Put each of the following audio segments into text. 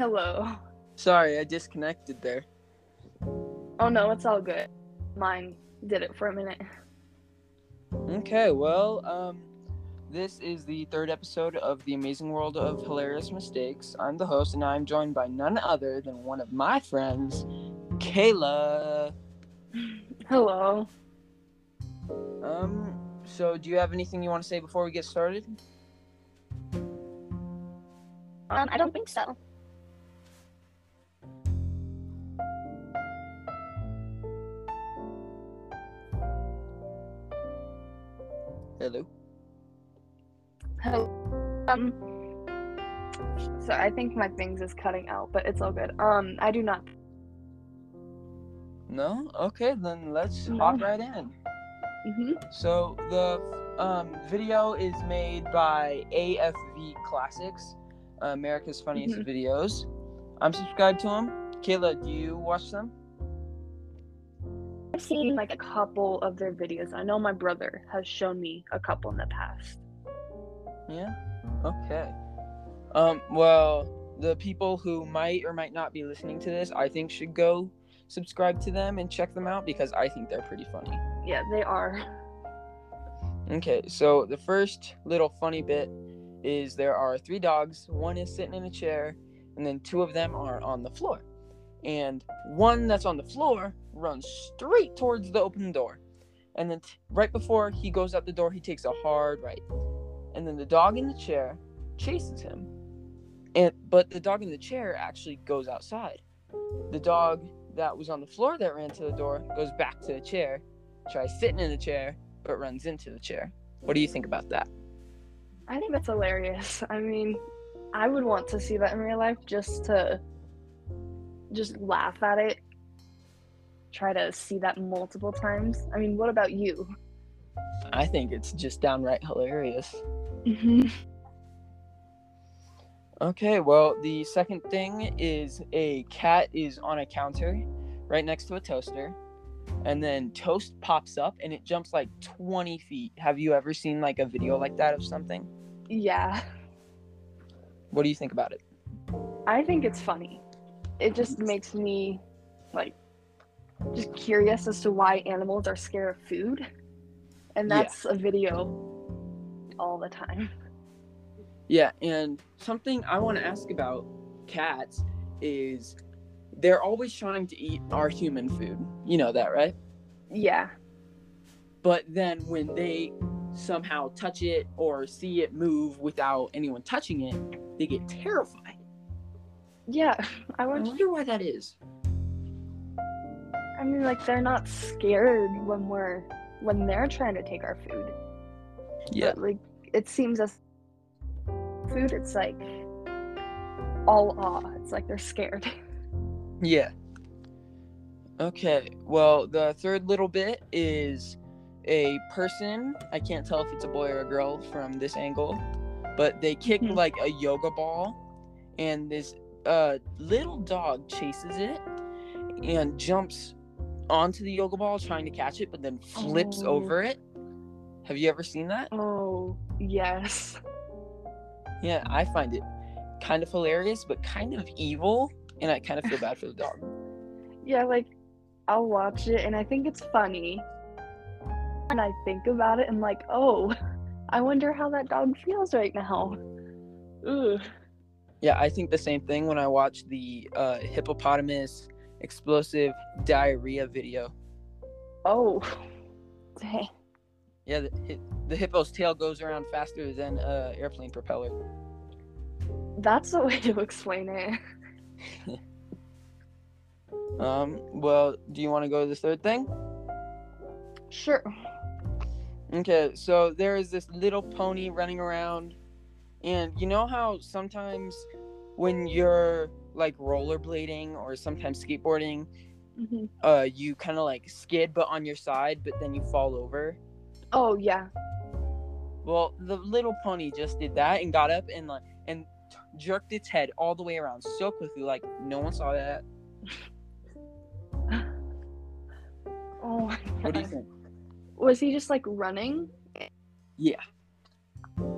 Hello. Sorry, I disconnected there. Oh no, it's all good. Mine did it for a minute. Okay, well, um, this is the third episode of The Amazing World of Hilarious Mistakes. I'm the host, and I'm joined by none other than one of my friends, Kayla. Hello. Um, so do you have anything you want to say before we get started? Um, I don't think so. Hello. Hello. Um. So I think my things is cutting out, but it's all good. Um, I do not. No? Okay, then let's No. hop right in. hmm So the um, video is made by AFV Classics, America's Funniest Mhm. Videos. I'm subscribed to them. Kayla, do you watch them? I've seen like a couple of their videos. I know my brother has shown me a couple in the past. Yeah. Okay. Um. Well, the people who might or might not be listening to this, I think, should go subscribe to them and check them out because I think they're pretty funny. Yeah, they are. Okay, so the first little funny bit is there are three dogs. One is sitting in a chair, and then two of them are on the floor. And one that's on the floor runs straight towards the open door. And then t- right before he goes out the door, he takes a hard right. And then the dog in the chair chases him. And but the dog in the chair actually goes outside. The dog that was on the floor that ran to the door goes back to the chair, tries sitting in the chair, but runs into the chair. What do you think about that? I think that's hilarious. I mean, I would want to see that in real life just to just laugh at it. Try to see that multiple times. I mean, what about you? I think it's just downright hilarious. Mm-hmm. Okay, well, the second thing is a cat is on a counter right next to a toaster, and then toast pops up and it jumps like 20 feet. Have you ever seen like a video like that of something? Yeah, What do you think about it? I think it's funny. It just makes me like just curious as to why animals are scared of food. And Yeah. that's a video all the time. Yeah, and something I want to ask about cats is they're always trying to eat our human food. You know that, right? Yeah. But then when they somehow touch it or see it move without anyone touching it, they get terrified. Yeah. I I wonder wonder why that is. I mean like they're not scared when we're when they're trying to take our food. Yeah. But like it seems as food, it's like all awe. It's like they're scared. Yeah. Okay. Well, the third little bit is a person. I can't tell if it's a boy or a girl from this angle, but they kick Mhm. like a yoga ball, and this uh, little dog chases it and jumps onto the yoga ball trying to catch it, but then flips Oh. over it. Have you ever seen that? Oh yes. Yeah, I find it kind of hilarious, but kind of evil, and I kind of feel bad for the dog. Yeah, like I'll watch it and I think it's funny. And I think about it and like, oh, I wonder how that dog feels right now. Ugh. Yeah, I think the same thing when I watched the uh, hippopotamus explosive diarrhea video. Oh. Dang. Yeah, the, the hippo's tail goes around faster than uh, airplane propeller. That's the way to explain it. Um, well, do you want to go to the third thing? Sure. Okay, so there is this little pony running around, and you know how sometimes when you're like rollerblading or sometimes skateboarding, hmm uh, you kind of like skid but on your side, but then you fall over. Oh yeah. Well, the little pony just did that and got up and like and t- jerked its head all the way around so quickly, like no one saw that. Oh my god. What do you think? Was he just like running? Yeah.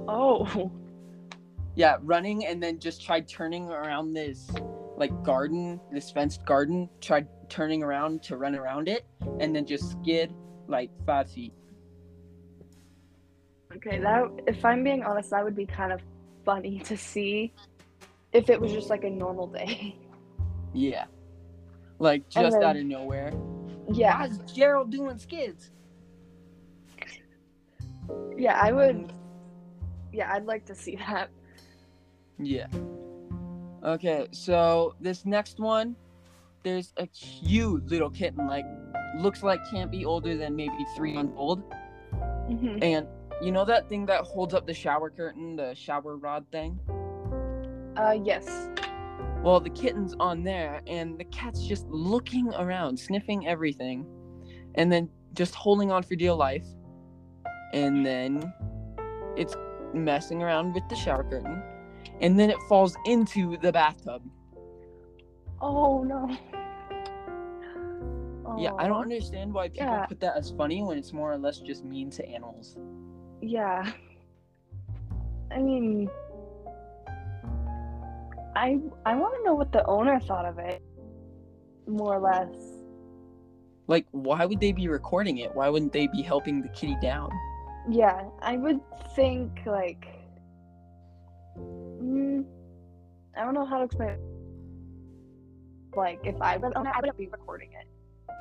Oh. Yeah, running and then just tried turning around this like garden, this fenced garden. Tried turning around to run around it, and then just skid like five feet. Okay, that if I'm being honest, that would be kind of funny to see if it was just like a normal day. Yeah, like just then- out of nowhere. yeah, Gerald doing skids? yeah, I would. Mm. Yeah, I'd like to see that. Yeah. Okay, so this next one, there's a cute little kitten, like looks like can't be older than maybe three months old. Mhm. And you know that thing that holds up the shower curtain, the shower rod thing? Uh, yes. Well, the kitten's on there, and the cat's just looking around, sniffing everything, and then just holding on for dear life. And then it's messing around with the shower curtain, and then it falls into the bathtub. Oh no. Yeah, I don't understand why people Yeah. put that as funny when it's more or less just mean to animals. Yeah. I mean, I I want to know what the owner thought of it, more or less. Like, why would they be recording it? Why wouldn't they be helping the kitty down? Yeah, I would think like, mm, I don't know how to explain. it. Like, if I was I wouldn't be recording it.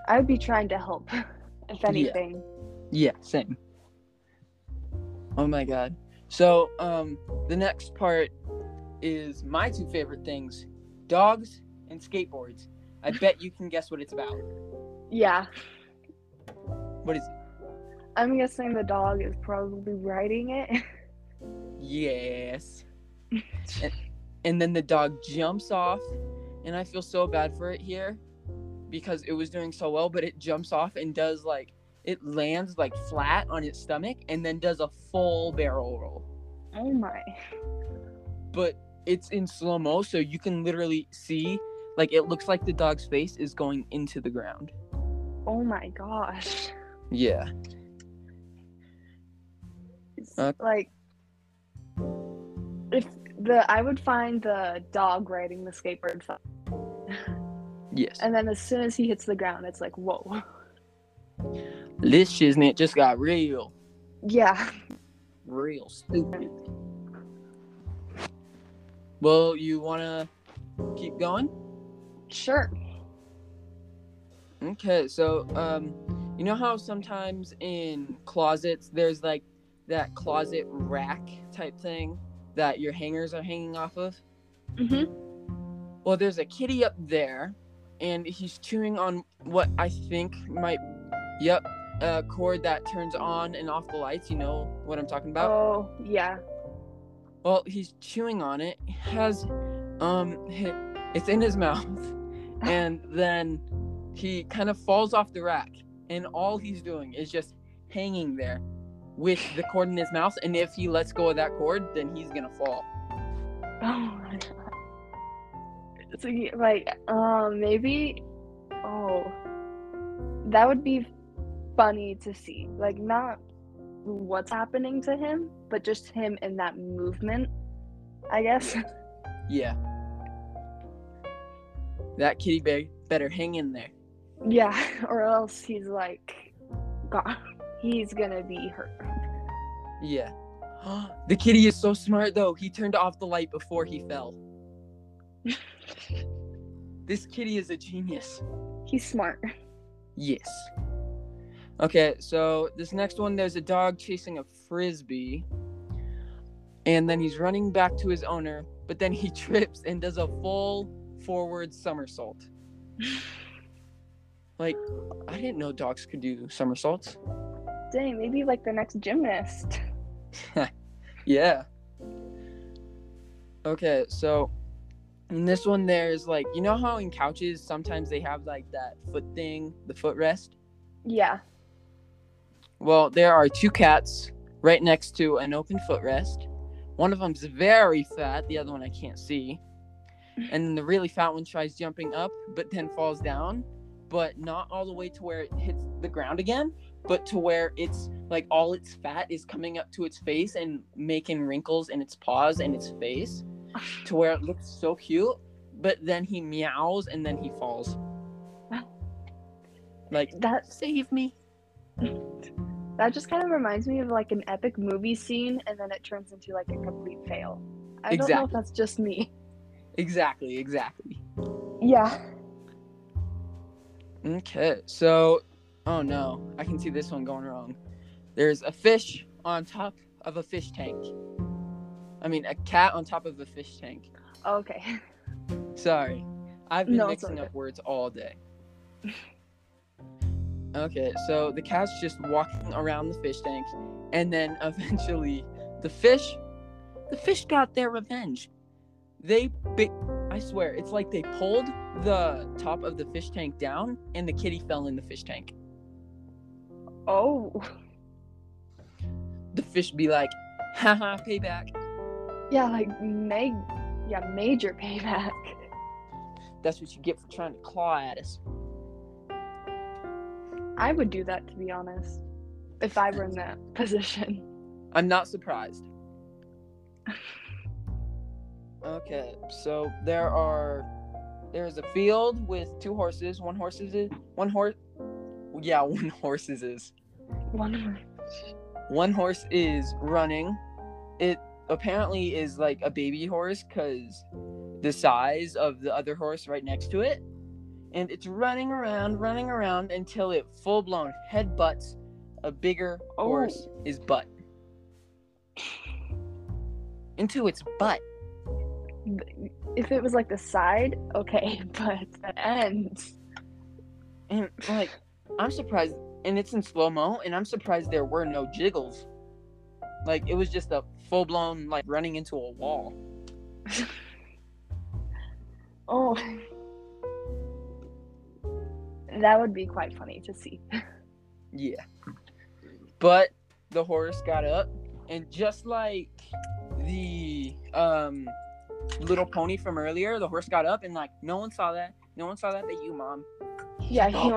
I would be trying to help, if anything. Yeah, same. Oh my god. So, um, the next part is my two favorite things dogs and skateboards. I bet you can guess what it's about. Yeah, What is it? I'm guessing the dog is probably riding it. Yes. And, and then the dog jumps off, and I feel so bad for it here because it was doing so well, but it jumps off and does like it lands like flat on its stomach and then does a full barrel roll. oh my. But it's in slow mo, so you can literally see like it looks like the dog's face is going into the ground. Oh my gosh. Yeah. Uh, like if the I would find the dog riding the skateboard fun. Yes. and then as soon as he hits the ground it's like whoa. This shiznit just got real, Yeah. real stupid. Well, you wanna keep going? Sure. Okay, so um, you know how sometimes in closets there's like that closet rack type thing that your hangers are hanging off of? Mhm. Well, there's a kitty up there, and he's chewing on what I think might, yep, a cord that turns on and off the lights. You know what I'm talking about? Oh, yeah. Well, he's chewing on it. Has, um, it's in his mouth, and then he kind of falls off the rack, and all he's doing is just hanging there with the cord in his mouth. And if he lets go of that cord, then he's gonna fall. Oh my god. So like um maybe oh that would be funny to see. Like not what's happening to him, but just him in that movement. I guess. Yeah. That kitty bag better hang in there. yeah, or else he's like God, he's gonna be hurt. Yeah. the kitty is so smart though. He turned off the light before he fell. this kitty is a genius. He's smart. Yes. Okay, so this next one there's a dog chasing a frisbee. And then he's running back to his owner, but then he trips and does a full forward somersault. Like, I didn't know dogs could do somersaults. Dang, maybe like the next gymnast. Yeah. Okay, so in this one, there's like, you know how in couches sometimes they have like that foot thing, the footrest? Yeah. Well, there are two cats right next to an open footrest. One of them's very fat, the other one I can't see. And then the really fat one tries jumping up, but then falls down, but not all the way to where it hits the ground again, but to where it's like all its fat is coming up to its face and making wrinkles in its paws and its face to where it looks so cute. But then he meows and then he falls. Like, That save me. that just kind of reminds me of like an epic movie scene, and then it turns into like a complete fail. I don't know if Exactly. that's just me. Exactly, exactly. Yeah. Okay, so oh no, I can see this one going wrong. There's a fish on top of a fish tank. I mean, a cat on top of a fish tank. Okay. Sorry, I've been No, mixing up words all day. Okay, so the cat's just walking around the fish tank, and then eventually the fish, the fish got their revenge. They, I swear, it's like they pulled the top of the fish tank down, and the kitty fell in the fish tank. Oh. The fish be like, haha, payback. Yeah, like meg. Yeah, major payback. That's what you get for trying to claw at us. I would do that to be honest, if I were in that position. I'm not surprised. Okay, so there are there's a field with two horses. One horse is one horse. Yeah, one horse is One. one horse is running. It apparently is like a baby horse because the size of the other horse right next to it, and it's running around, running around until it full blown headbutts a bigger oh. horse is butt into its butt. If it was like the side, okay, but the end. And like, I'm surprised, and it's in slow mo, and I'm surprised there were no jiggles. Like it was just a full blown like running into a wall. Oh. That would be quite funny to see. Yeah. But the horse got up, and just like the um little pony from earlier, the horse got up, and like no one saw that. No one saw that but you, mom. Yeah, he.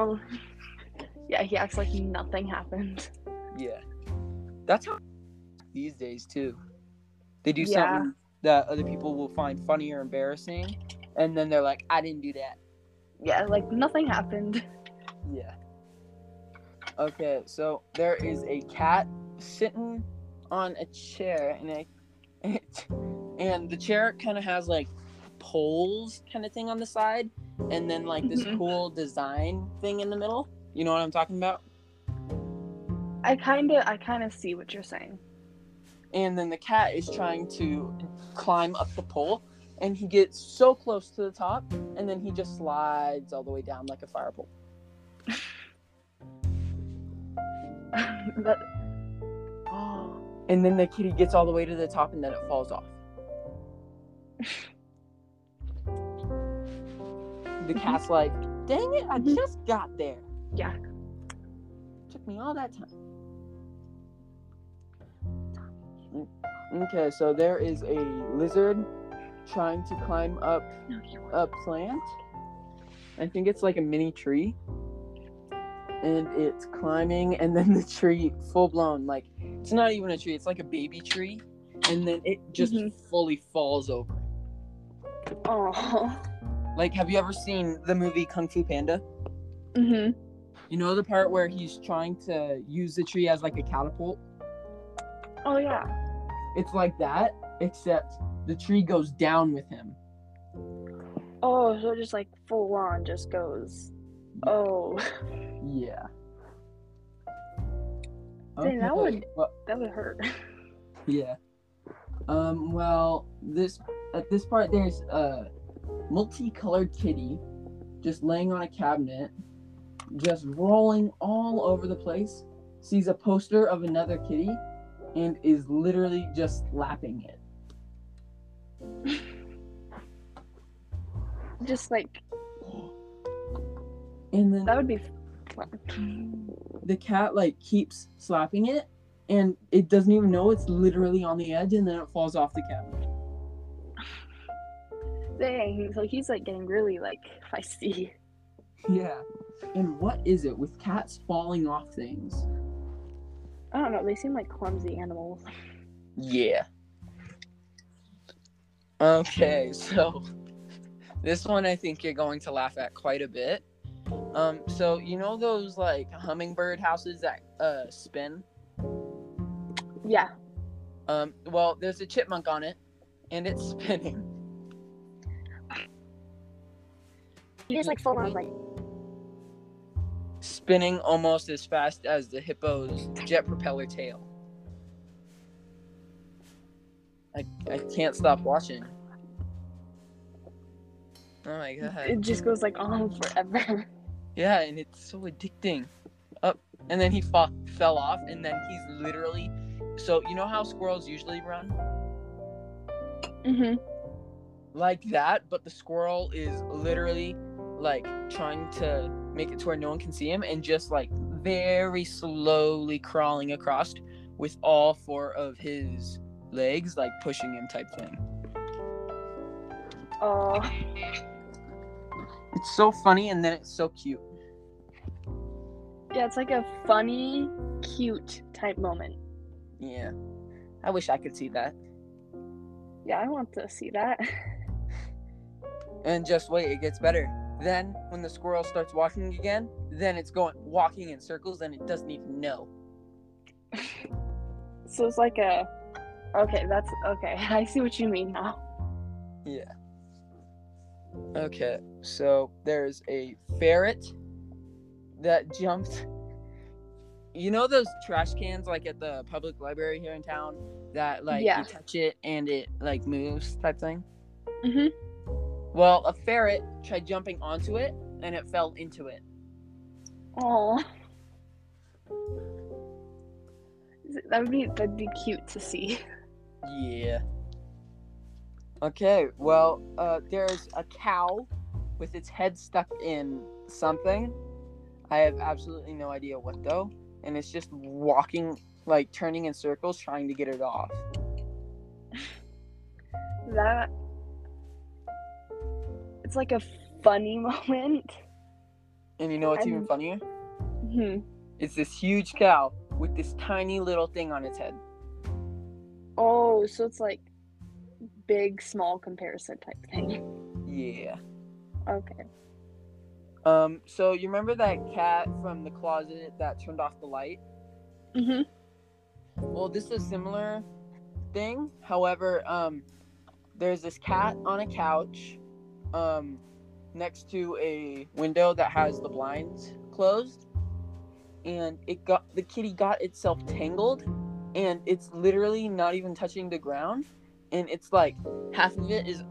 Yeah, he acts like nothing happened. Yeah. That's how these days too. They do Yeah. something that other people will find funny or embarrassing, and then they're like, "I didn't do that." Yeah, like nothing happened. Yeah. Okay, so there is a cat sitting on a chair, and it, it and the chair kind of has like poles kind of thing on the side, and then like this Mhm. cool design thing in the middle. You know what I'm talking about? I kind of, I kind of see what you're saying. And then the cat is trying to climb up the pole, and he gets so close to the top, and then he just slides all the way down like a fire pole. that. Oh. And then the kitty gets all the way to the top, and then it falls off. the cat's like, "Dang it! I Mhm. just got there. Yeah. Took me all that time." Okay, so there is a lizard trying to climb up No, you won't. a plant. I think it's like a mini tree. And it's climbing, and then the tree full blown, like it's not even a tree, it's like a baby tree. And then it just Mhm. fully falls over. Oh. Like, have you ever seen the movie Kung Fu Panda? Mhm. You know the part where he's trying to use the tree as like a catapult? Oh yeah. It's like that, except the tree goes down with him. Oh, so it just like full on just goes. Oh, Yeah. Dang, that would- well, that would hurt. Yeah. Um. Well, this at this part there's a multicolored kitty just laying on a cabinet, just rolling all over the place. Sees a poster of another kitty, and is literally just lapping it. Just like And then that would be fun. the cat like keeps slapping it, and it doesn't even know it's literally on the edge, and then it falls off the cabinet. Dang, so he's like getting really like feisty. Yeah. And what is it with cats falling off things? I don't know. They seem like clumsy animals. Yeah. Okay, so this one I think you're going to laugh at quite a bit. Um, so you know those like hummingbird houses that uh spin? Yeah. Um, well, there's a chipmunk on it, and it's spinning. You just like full on like. Spinning almost as fast as the hippo's jet propeller tail. I, I can't stop watching. Oh my god. It just goes like on forever. Yeah, and it's so addicting. Up, and then he fa- fell off, and then he's literally. So you know how squirrels usually run, Mhm. like that, but the squirrel is literally like trying to make it to where no one can see him, and just like very slowly crawling across with all four of his legs, like pushing him, type thing. Oh. It's so funny, and then it's so cute. Yeah, it's like a funny, cute type moment. Yeah, I wish I could see that. Yeah, I want to see that. And just wait, it gets better. Then, when the squirrel starts walking again, then it's going walking in circles and it doesn't even know. So it's like a. Okay, that's okay. I see what you mean now. Yeah. Okay, so there's a ferret that jumped. You know those trash cans like at the public library here in town that like Yeah. you touch it and it like moves type thing? Mhm. Well, a ferret tried jumping onto it and it fell into it. Oh. That would be that'd be cute to see. Yeah. Okay, well, uh, there's a cow with its head stuck in something. I have absolutely no idea what though, and it's just walking, like turning in circles, trying to get it off. That it's like a funny moment. And you know what's even I'm- funnier? Hmm. It's this huge cow with this tiny little thing on its head. Oh, so it's like big small comparison type thing. Yeah. Okay. Um. So you remember that cat from the closet that turned off the light? Mhm. Well, this is a similar thing. However, um, there's this cat on a couch, um, next to a window that has the blinds closed, and it got the kitty got itself tangled, and it's literally not even touching the ground, and it's like half of it is,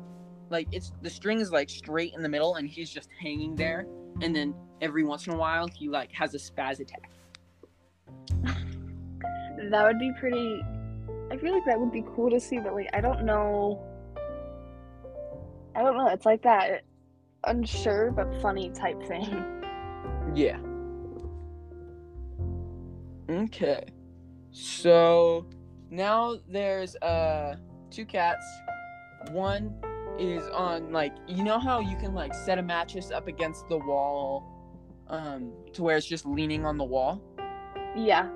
like it's the string is like straight in the middle, and he's just hanging there, and then every once in a while he like has a spaz attack. That would be pretty I feel like that would be cool to see, but like I don't know I don't know, it's like that unsure but funny type thing. Yeah. Okay. So now there's uh two cats. One is on like you know how you can like set a mattress up against the wall um to where it's just leaning on the wall? Yeah.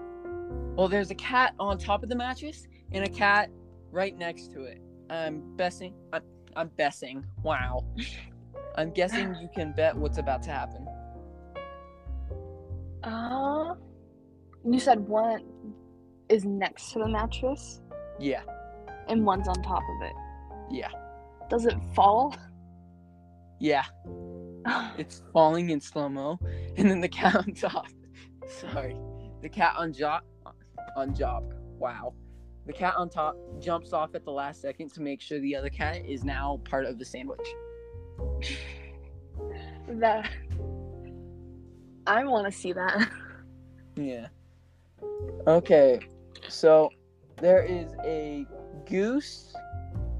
Well, there's a cat on top of the mattress and a cat right next to it. I'm guessing I'm, I'm guessing. Wow. I'm guessing you can bet what's about to happen. Uh you said one is next to the mattress Yeah. and one's on top of it. Yeah. Does it fall? Yeah. It's falling in slow mo, and then the cat on top. Sorry, the cat on job, on job. Wow, the cat on top jumps off at the last second to make sure the other cat is now part of the sandwich. that I want to see that. Yeah. Okay, so there is a goose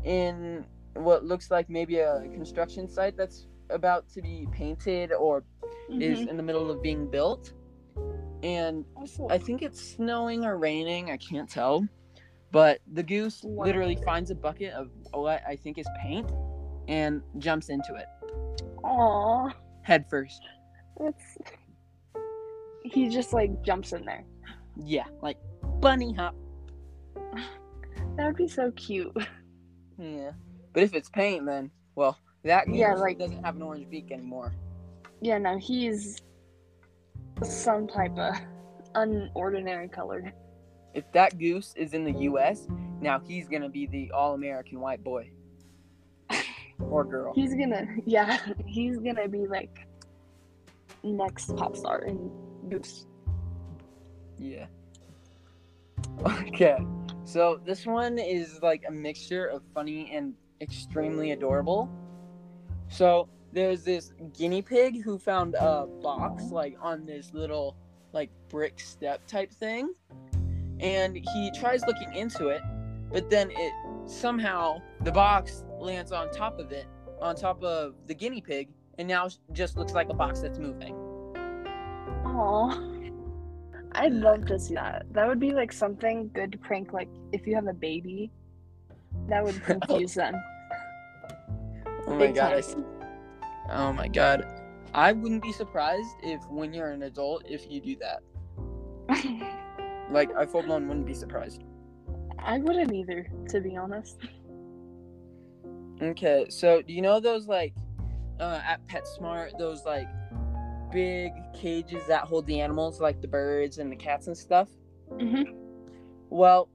in what looks like maybe a construction site that's about to be painted or is Mhm. in the middle of being built. And I think it's snowing or raining. I can't tell. But the goose Wow. literally finds a bucket of what I think is paint and jumps into it Aw, head first. It's he just like jumps in there. Yeah, like bunny hop. That would be so cute. Yeah. But if it's paint, then well, that Yeah, goose like- doesn't have an orange beak anymore. Yeah, no, he's some type of unordinary color. If that goose is in the U.S., now he's gonna be the all-American white boy or girl. He's gonna, yeah, he's gonna be like next pop star in Goose. Yeah. Okay. So this one is like a mixture of funny and extremely adorable. So there's this guinea pig who found a box like on this little like brick step type thing. And he tries looking into it, but then it somehow the box lands on top of it, on top of the guinea pig, and now just looks like a box that's moving. Oh. I'd love to see that. That would be like something good to prank, like if you have a baby. That would confuse them. Oh my Big god. I time. s- Oh my god. I wouldn't be surprised if when you're an adult if you do that. Like I full blown wouldn't be surprised. I wouldn't either, to be honest. Okay, so do you know those like uh at PetSmart, those like big cages that hold the animals like the birds and the cats and stuff? hmm Well,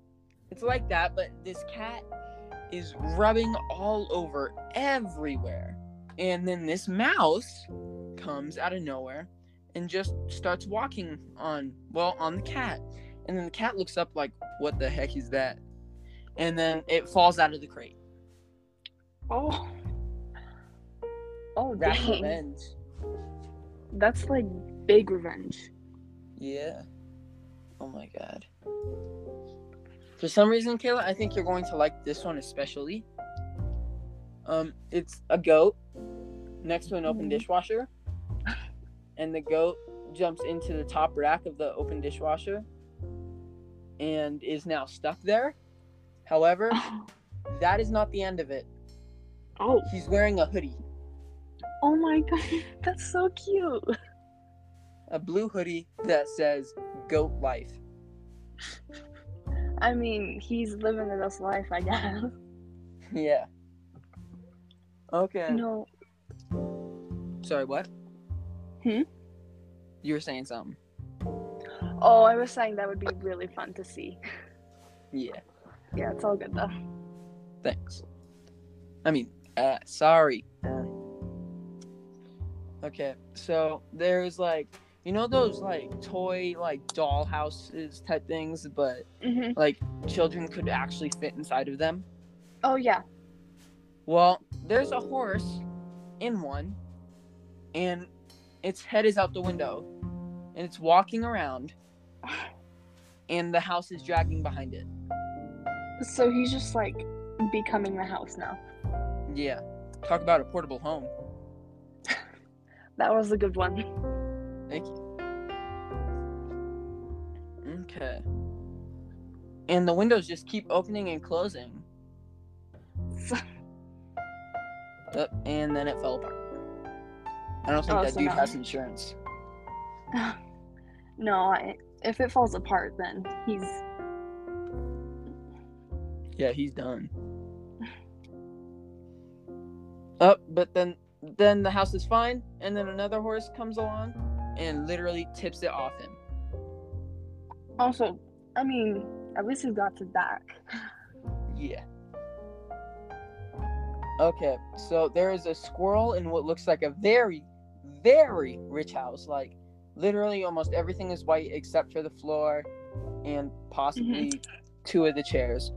it's like that, but this cat is rubbing all over everywhere. And then this mouse comes out of nowhere and just starts walking on, well, on the cat. And then the cat looks up like, what the heck is that? And then it falls out of the crate. Oh. Oh, That's dang. revenge. That's like big revenge. Yeah. Oh my god. For some reason, Kayla, I think you're going to like this one especially. Um, it's a goat next to an open Mhm. dishwasher, and the goat jumps into the top rack of the open dishwasher and is now stuck there. However, that is not the end of it. Oh, He's wearing a hoodie, oh my god, that's so cute. a blue hoodie that says "Goat Life." I mean, he's living the best life, I guess. Yeah. Okay. No, Sorry, what? Hmm? You were saying something. Oh, I was saying that would be really fun to see. Yeah. Yeah, it's all good though. Thanks. I mean, uh, sorry. Uh, okay, so there's like, you know those like toy like doll houses type things, but hmm like children could actually fit inside of them. Oh yeah. Well, there's a horse in one, and its head is out the window, and it's walking around, and the house is dragging behind it. So he's just like becoming the house now. Yeah. Talk about a portable home. That was a good one. Thank you. Okay. And the windows just keep opening and closing. Yep, and then it fell apart. I don't think Oh, that so dude now- has insurance. no, I, if it falls apart, then he's Yeah, he's done. Up, but then then the house is fine, and then another horse comes along and literally tips it off him. also. I mean, at least he's got to back. Yeah. Okay, so there is a squirrel in what looks like a very, very rich house. Like, literally, almost everything is white except for the floor and possibly mm-hmm. two of the chairs.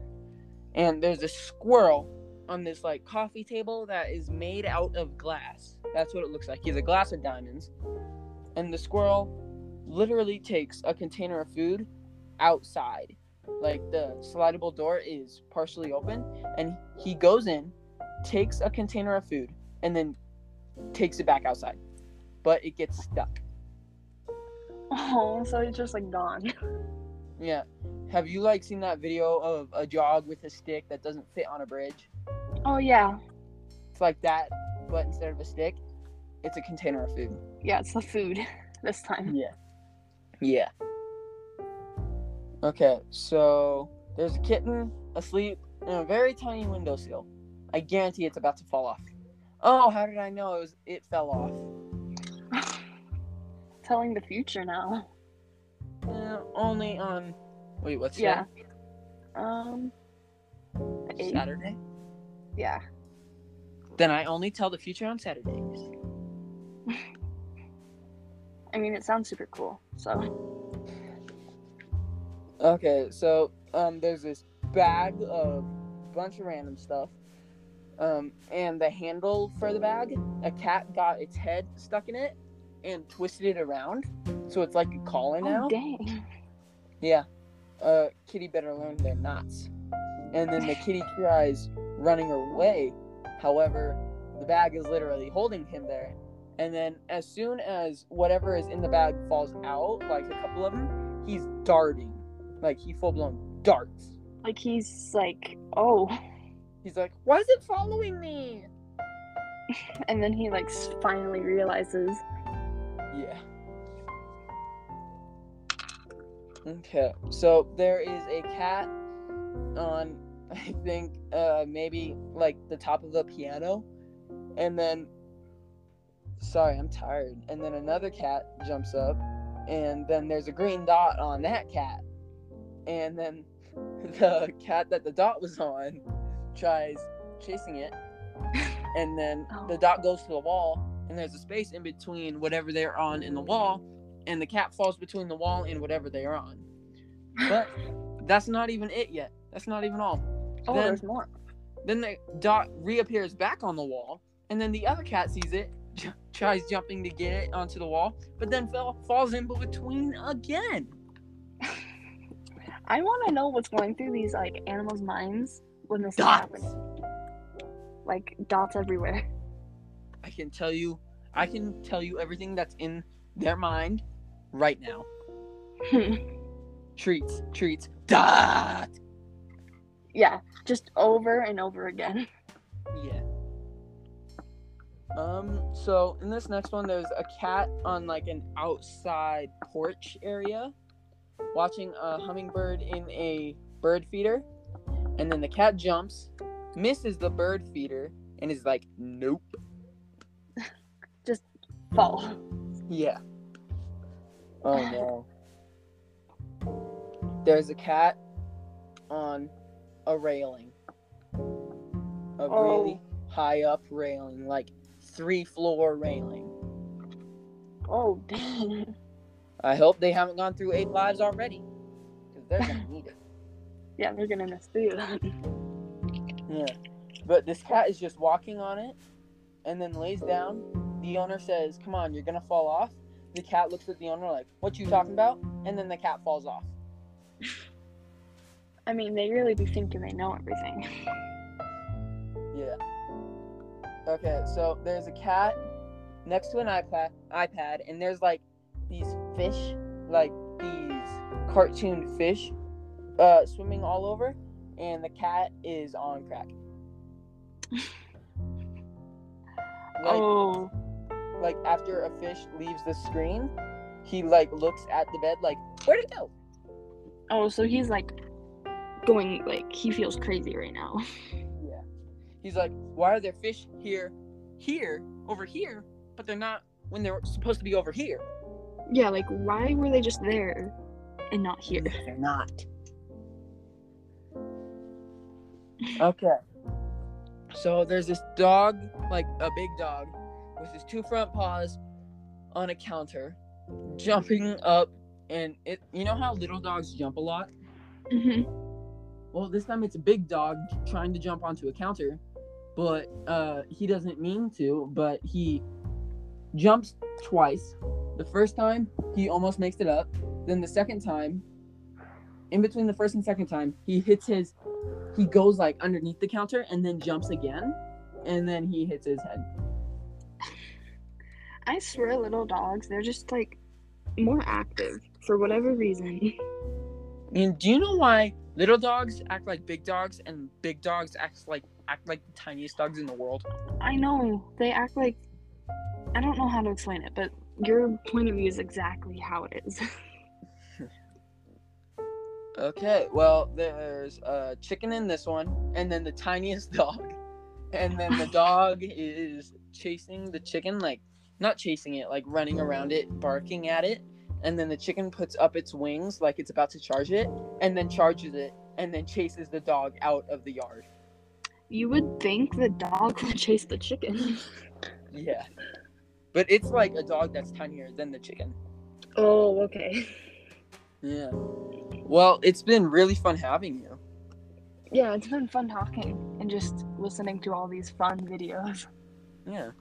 And there's a squirrel on this, like, coffee table that is made out of glass. That's what it looks like. Either glass of diamonds. And the squirrel literally takes a container of food outside like the slidable door is partially open and he goes in takes a container of food and then takes it back outside but it gets stuck Oh, so he's just like gone. yeah have you like seen that video of a dog with a stick that doesn't fit on a bridge Oh yeah. it's like that but instead of a stick it's a container of food. Yeah, it's the food this time. Yeah. Yeah. Okay, so there's a kitten asleep in a very tiny windowsill. I guarantee it's about to fall off. Oh, how did I know it was it fell off? Telling the future now. Uh, only on wait, what's Yeah. Um. Saturday? Yeah. Then I only tell the future on Saturdays. I mean, it sounds super cool. So. Okay, so um, there's this bag of bunch of random stuff. Um, and the handle for the bag, a cat got its head stuck in it and twisted it around, so it's like a collar now. Oh dang. Yeah. Uh, kitty better learn their knots. And then the kitty tries running away. However, the bag is literally holding him there. And then as soon as whatever is in the bag falls out, like a couple of them, he's darting. Like he full blown darts. Like he's like, oh, He's like, "Why is it following me?" and then he like finally realizes. Yeah. Okay, so there is a cat on, I think, uh, maybe like the top of the piano, and then, sorry, I'm tired. And then another cat jumps up, and then there's a green dot on that cat, and then the cat that the dot was on tries chasing it, and then the Oh. dot goes to the wall, and there's a space in between whatever they're on in the wall, and the cat falls between the wall and whatever they are on. But that's not even it yet. That's not even all. Oh, Then- there's more. Then the dot reappears back on the wall, and then the other cat sees it, j- tries jumping to get it onto the wall, but then fell, falls in between again. I want to know what's going through these like animals' minds when this is happening. Like dots everywhere. I can tell you, I can tell you everything that's in their mind right now. Treats, treats, dot. yeah, just over and over again. Yeah. Um, so in this next one, there's a cat on like an outside porch area watching a hummingbird in a bird feeder. And then the cat jumps, misses the bird feeder, and is like, nope. Fall. Yeah. Oh no. There's a cat on a railing. A oh. really high up railing, like three floor railing. Oh dang. I hope they haven't gone through eight lives already. Because they're gonna need it. Yeah, they're gonna miss through that. Yeah. But this cat is just walking on it and then lays down. The owner says, Come on, you're gonna fall off. The cat looks at the owner like, What you talking about? And then the cat falls off. I mean, they really be thinking they know everything. Yeah. Okay, so there's a cat next to an iPad, iPad, and there's like these fish, like these cartoon fish, uh, swimming all over, and the cat is on crack. Like, oh, like after a fish leaves the screen, he like looks at the bed like, where'd it go? oh, so he's like going like he feels crazy right now. Yeah. He's like, why are there fish here, here, over here, but they're not when they're supposed to be over here? Yeah, like why were they just there and not here? They're not. Okay. So there's this dog, like a big dog, with his two front paws on a counter, jumping up, and it. You know how little dogs jump a lot? hmm Well, this time it's a big dog trying to jump onto a counter, but uh, he doesn't mean to. But he jumps twice. The first time he almost makes it up. Then the second time, in between the first and second time, he hits his. He goes like underneath the counter and then jumps again, and then he hits his head. I swear, little dogs, they're just like more active for whatever reason. And do you know why little dogs act like big dogs and big dogs act like act like the tiniest dogs in the world? I know they act like I don't know how to explain it, but your point of view is exactly how it is. Okay, well, there's a chicken in this one, and then the tiniest dog. And then the dog is chasing the chicken, like, not chasing it, like running around it, barking at it. And then the chicken puts up its wings, like it's about to charge it, and then charges it, and then chases the dog out of the yard. You would think the dog would chase the chicken. Yeah. But it's like a dog that's tinier than the chicken. Oh, okay. Yeah. Well, it's been really fun having you. Yeah, it's been fun talking and just listening to all these fun videos. Yeah.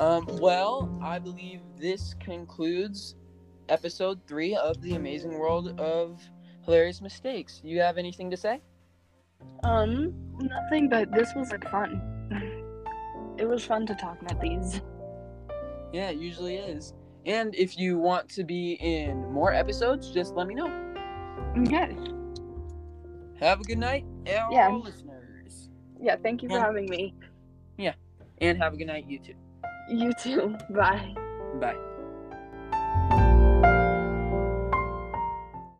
Um, well, I believe this concludes episode three of the amazing world of hilarious mistakes. You have anything to say? Um, nothing, but this was like fun. It was fun to talk about these. Yeah, it usually is. And if you want to be in more episodes, just let me know. Okay. Have a good night, Yeah. listeners. Yeah, thank you for having me. Yeah, and have a good night, you too. You too. Bye. Bye.